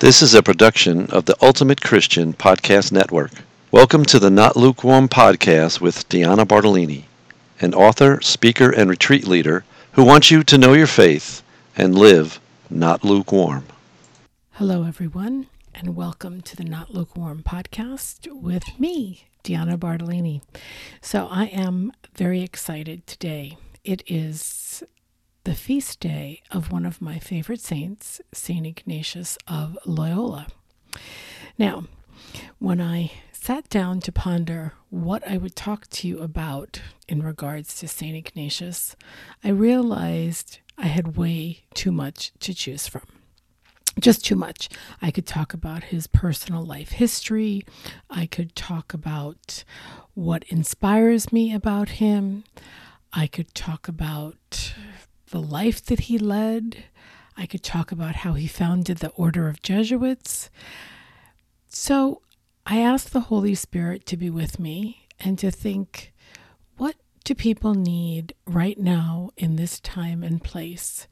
This is a production of the Ultimate Christian Podcast Network. Welcome to the Not Lukewarm Podcast with Deanna Bartolini, an author, speaker, and retreat leader who wants you to know your faith and live not lukewarm. Hello, everyone, and welcome to the Not Lukewarm Podcast with me, Deanna Bartolini. So, I am very excited today. It is the feast day of one of my favorite saints, St. Ignatius of Loyola. Now, when I sat down to ponder what I would talk to you about in regards to St. Ignatius, I realized I had way too much to choose from. Just too much. I could talk about his personal life history. I could talk about what inspires me about him. I could talk about the life that he led. I could talk about how he founded the Order of Jesuits. So I asked the Holy Spirit to be with me and to think what do people need right now in this time and place?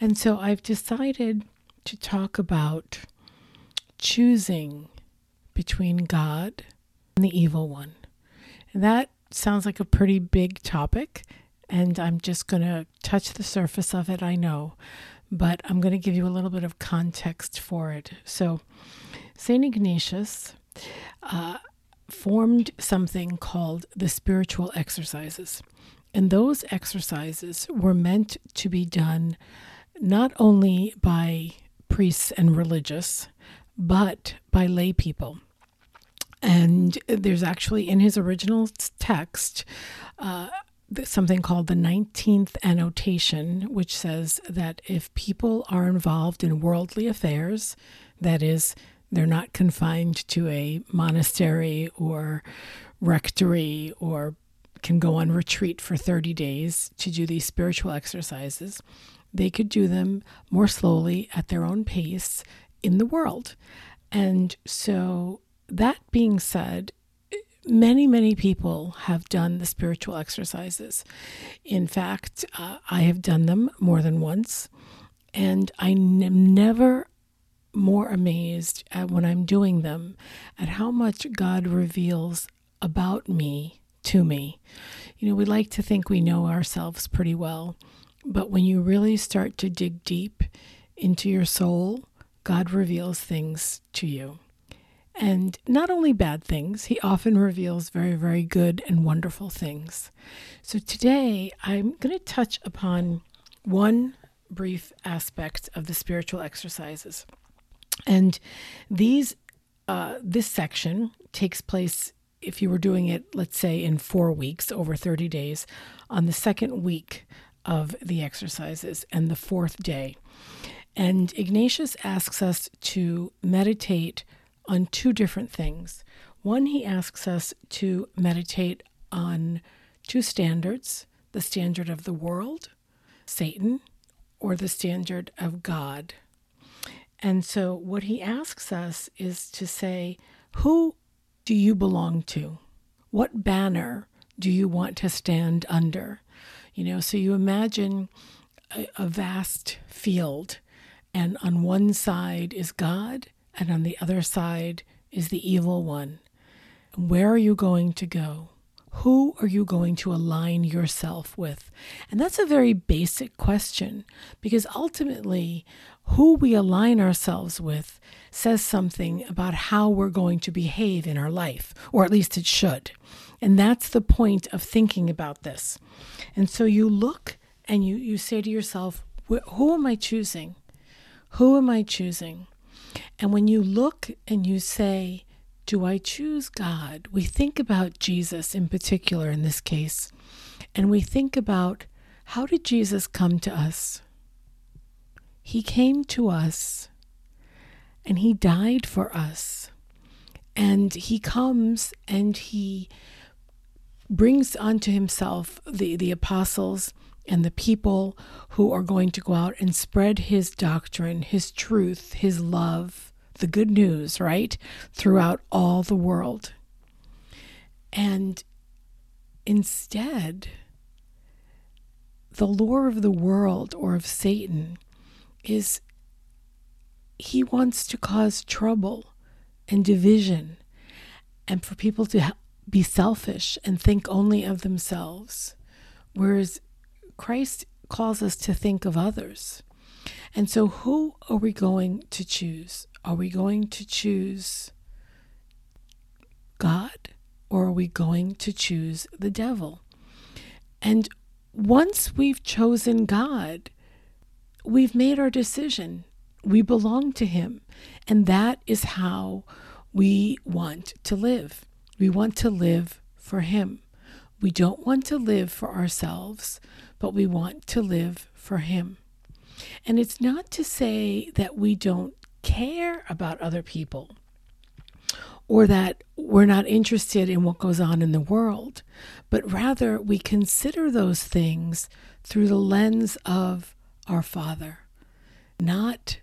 And so I've decided to talk about choosing between God and the evil one. And that sounds like a pretty big topic and I'm just going to touch the surface of it, I know, but I'm going to give you a little bit of context for it. So, St. Ignatius uh, formed something called the spiritual exercises. And those exercises were meant to be done not only by priests and religious, but by lay people. And there's actually in his original text uh, something called the 19th annotation, which says that if people are involved in worldly affairs, that is, they're not confined to a monastery or rectory or can go on retreat for 30 days to do these spiritual exercises, they could do them more slowly at their own pace in the world. And so, that being said, many, many people have done the spiritual exercises. In fact, uh, I have done them more than once, and I am never more amazed at when I'm doing them at how much God reveals about me to me. You know, we like to think we know ourselves pretty well, but when you really start to dig deep into your soul, God reveals things to you. And not only bad things, he often reveals very, very good and wonderful things. So today I'm going to touch upon one brief aspect of the spiritual exercises. And these, uh, this section takes place if you were doing it, let's say, in four weeks over 30 days, on the second week of the exercises and the fourth day. And Ignatius asks us to meditate on two different things. One, he asks us to meditate on two standards the standard of the world, Satan, or the standard of God. And so, what he asks us is to say, Who do you belong to? What banner do you want to stand under? You know, so you imagine a, a vast field, and on one side is God, and on the other side is the evil one. Where are you going to go? Who are you going to align yourself with? And that's a very basic question because ultimately, who we align ourselves with says something about how we're going to behave in our life, or at least it should. And that's the point of thinking about this. And so you look and you, you say to yourself, who am I choosing? Who am I choosing? And when you look and you say, Do I choose God? We think about Jesus in particular in this case, and we think about how did Jesus come to us? He came to us and he died for us. And he comes and he brings unto himself the, the apostles and the people who are going to go out and spread his doctrine, his truth, his love, the good news, right, throughout all the world. And instead, the lure of the world or of Satan is he wants to cause trouble and division and for people to be selfish and think only of themselves. Whereas Christ calls us to think of others. And so, who are we going to choose? Are we going to choose God or are we going to choose the devil? And once we've chosen God, we've made our decision. We belong to Him. And that is how we want to live. We want to live for Him. We don't want to live for ourselves, but we want to live for Him. And it's not to say that we don't care about other people or that we're not interested in what goes on in the world, but rather we consider those things through the lens of our Father, not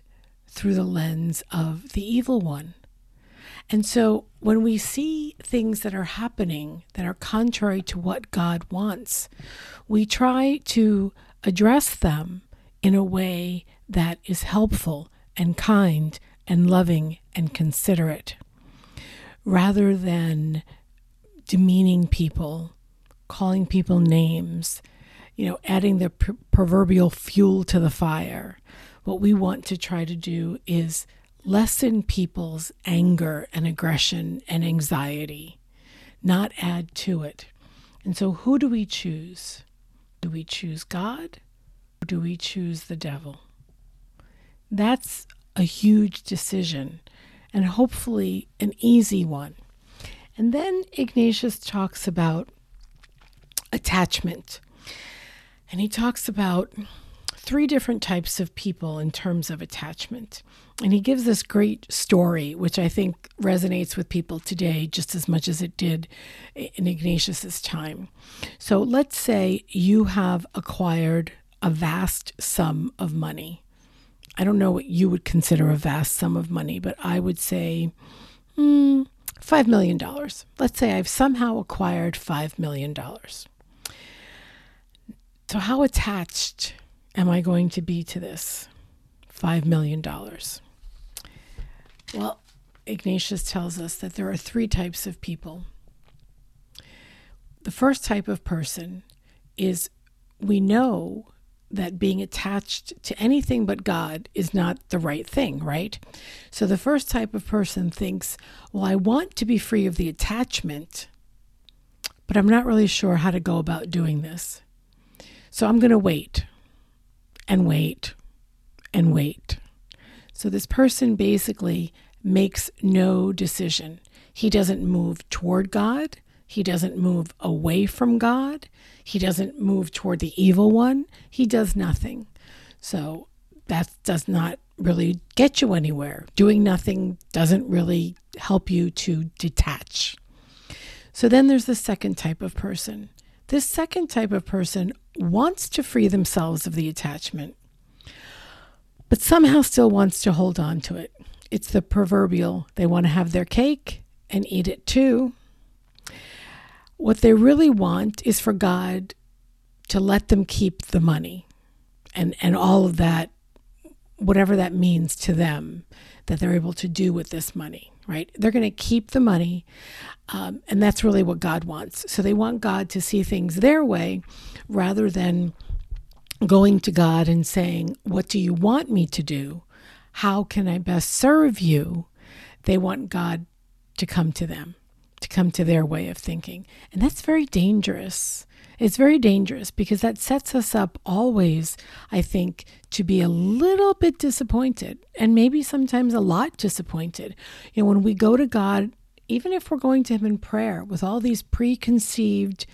through the lens of the evil one. And so when we see things that are happening that are contrary to what God wants, we try to address them in a way that is helpful and kind and loving and considerate rather than demeaning people, calling people names, you know, adding the pr- proverbial fuel to the fire. What we want to try to do is lessen people's anger and aggression and anxiety, not add to it. And so, who do we choose? Do we choose God or do we choose the devil? That's a huge decision and hopefully an easy one. And then Ignatius talks about attachment. And he talks about three different types of people in terms of attachment. And he gives this great story, which I think resonates with people today just as much as it did in Ignatius's time. So let's say you have acquired a vast sum of money. I don't know what you would consider a vast sum of money, but I would say hmm, $5 million. Let's say I've somehow acquired $5 million. So, how attached am I going to be to this $5 million? Well, Ignatius tells us that there are three types of people. The first type of person is we know that being attached to anything but God is not the right thing, right? So the first type of person thinks, well, I want to be free of the attachment, but I'm not really sure how to go about doing this. So I'm going to wait and wait and wait. So this person basically makes no decision. He doesn't move toward God. He doesn't move away from God. He doesn't move toward the evil one. He does nothing. So that does not really get you anywhere. Doing nothing doesn't really help you to detach. So then there's the second type of person. This second type of person wants to free themselves of the attachment, but somehow still wants to hold on to it. It's the proverbial they want to have their cake and eat it too. What they really want is for God to let them keep the money and, and all of that, whatever that means to them, that they're able to do with this money, right? They're going to keep the money. Um, and that's really what God wants. So they want God to see things their way rather than going to God and saying, What do you want me to do? How can I best serve you? They want God to come to them to come to their way of thinking. And that's very dangerous. It's very dangerous because that sets us up always, I think, to be a little bit disappointed and maybe sometimes a lot disappointed. You know, when we go to God, even if we're going to Him in prayer with all these preconceived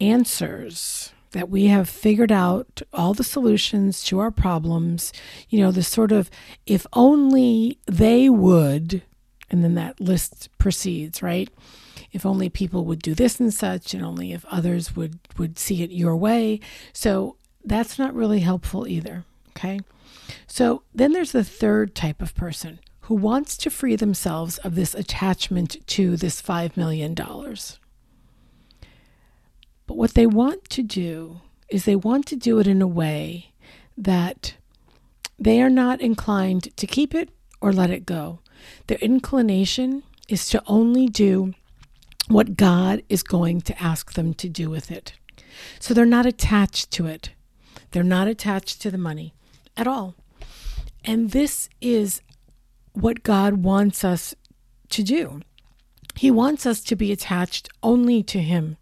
answers, that we have figured out all the solutions to our problems, you know, the sort of if only they would and then that list proceeds, right? If only people would do this and such, and only if others would would see it your way. So that's not really helpful either. Okay. So then there's the third type of person who wants to free themselves of this attachment to this $5 million. But what they want to do is they want to do it in a way that they are not inclined to keep it or let it go. Their inclination is to only do what God is going to ask them to do with it. So they're not attached to it. They're not attached to the money at all. And this is what God wants us to do. He wants us to be attached only to Him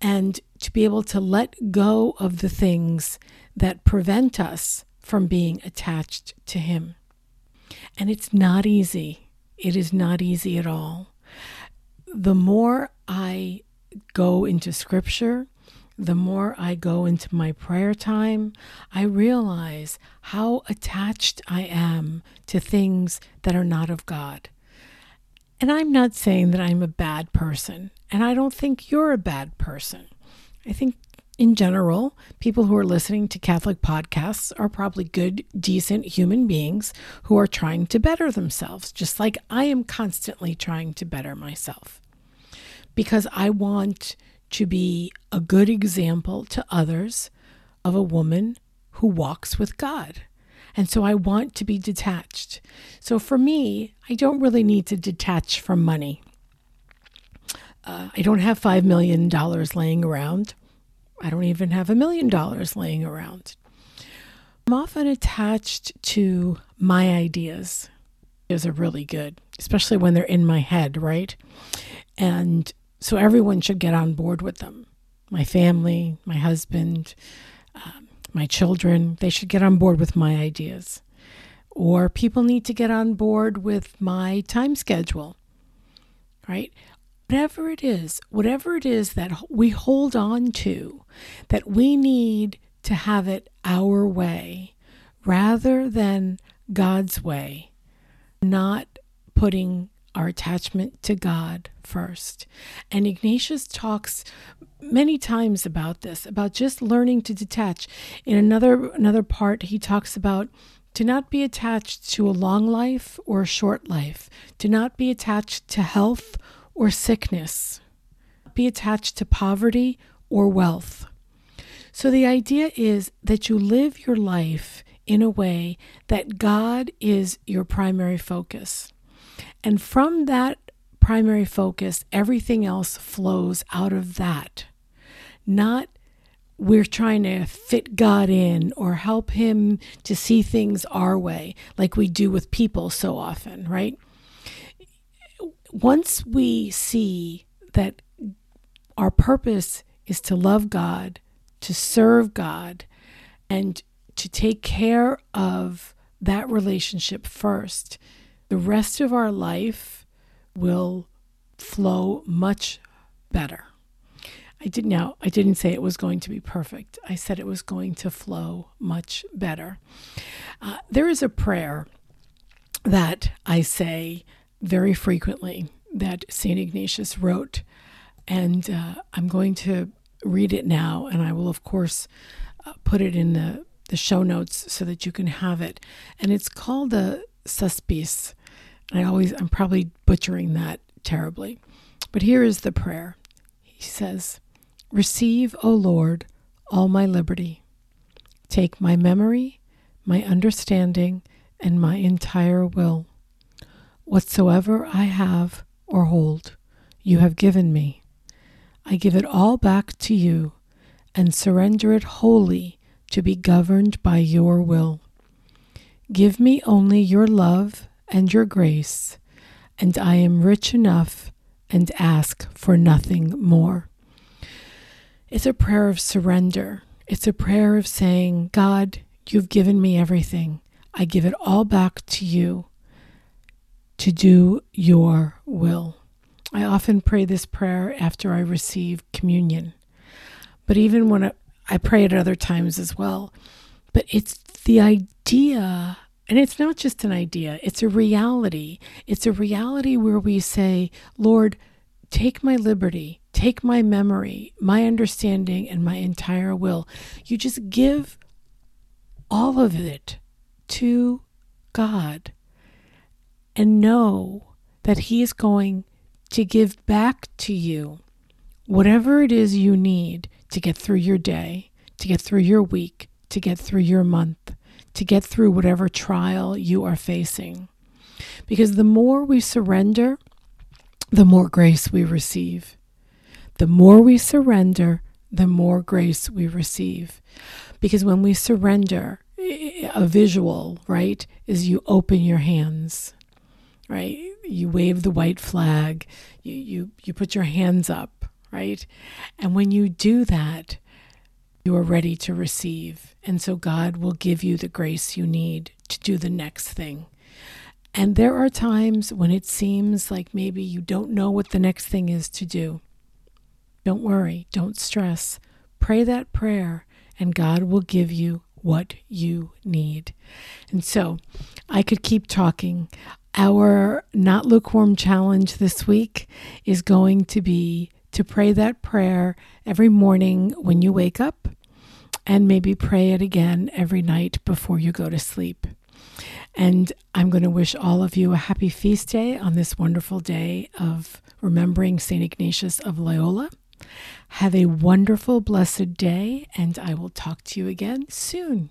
and to be able to let go of the things that prevent us from being attached to Him. And it's not easy. It is not easy at all. The more I go into Scripture, the more I go into my prayer time, I realize how attached I am to things that are not of God. And I'm not saying that I'm a bad person, and I don't think you're a bad person. I think in general, people who are listening to Catholic podcasts are probably good, decent human beings who are trying to better themselves, just like I am constantly trying to better myself. Because I want to be a good example to others of a woman who walks with God. And so I want to be detached. So for me, I don't really need to detach from money. Uh, I don't have $5 million laying around. I don't even have a million dollars laying around. I'm often attached to my ideas. Those are really good, especially when they're in my head, right? And so everyone should get on board with them. My family, my husband, um, my children, they should get on board with my ideas. Or people need to get on board with my time schedule, right? Whatever it is, whatever it is that we hold on to, that we need to have it our way rather than God's way, not putting our attachment to God first. And Ignatius talks many times about this, about just learning to detach. In another another part, he talks about to not be attached to a long life or a short life, to not be attached to health or sickness, be attached to poverty or wealth. So the idea is that you live your life in a way that God is your primary focus. And from that primary focus, everything else flows out of that. Not we're trying to fit God in or help Him to see things our way, like we do with people so often, right? Once we see that our purpose is to love God, to serve God, and to take care of that relationship first, the rest of our life will flow much better. I did now I didn't say it was going to be perfect. I said it was going to flow much better. Uh, there is a prayer that I say very frequently that St. Ignatius wrote, and uh, I'm going to read it now, and I will, of course, uh, put it in the, the show notes so that you can have it. And it's called the Suspice, I always, I'm probably butchering that terribly. But here is the prayer. He says, Receive, O Lord, all my liberty. Take my memory, my understanding, and my entire will. Whatsoever I have or hold, you have given me. I give it all back to you and surrender it wholly to be governed by your will. Give me only your love and your grace, and I am rich enough and ask for nothing more. It's a prayer of surrender. It's a prayer of saying, God, you've given me everything. I give it all back to you to do your will. I often pray this prayer after I receive communion, but even when I, I pray it other times as well. But it's the idea and it's not just an idea, it's a reality. It's a reality where we say, Lord, take my liberty, take my memory, my understanding, and my entire will. You just give all of it to God and know that He is going to give back to you whatever it is you need to get through your day, to get through your week, to get through your month to get through whatever trial you are facing. Because the more we surrender, the more grace we receive. The more we surrender, the more grace we receive. Because when we surrender, a visual, right, is you open your hands, right? You wave the white flag, you, you, you put your hands up, right? And when you do that, you are ready to receive. And so God will give you the grace you need to do the next thing. And there are times when it seems like maybe you don't know what the next thing is to do. Don't worry, don't stress. Pray that prayer, and God will give you what you need. And so I could keep talking. Our Not Lukewarm Challenge this week is going to be to pray that prayer every morning when you wake up, and maybe pray it again every night before you go to sleep. And I'm going to wish all of you a happy feast day on this wonderful day of remembering St. Ignatius of Loyola. Have a wonderful, blessed day, and I will talk to you again soon.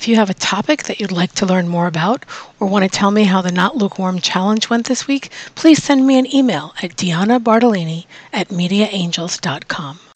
If you have a topic that you'd like to learn more about or want to tell me how the Not Lukewarm Challenge went this week, please send me an email at Diana Bartolini at MediaAngels.com.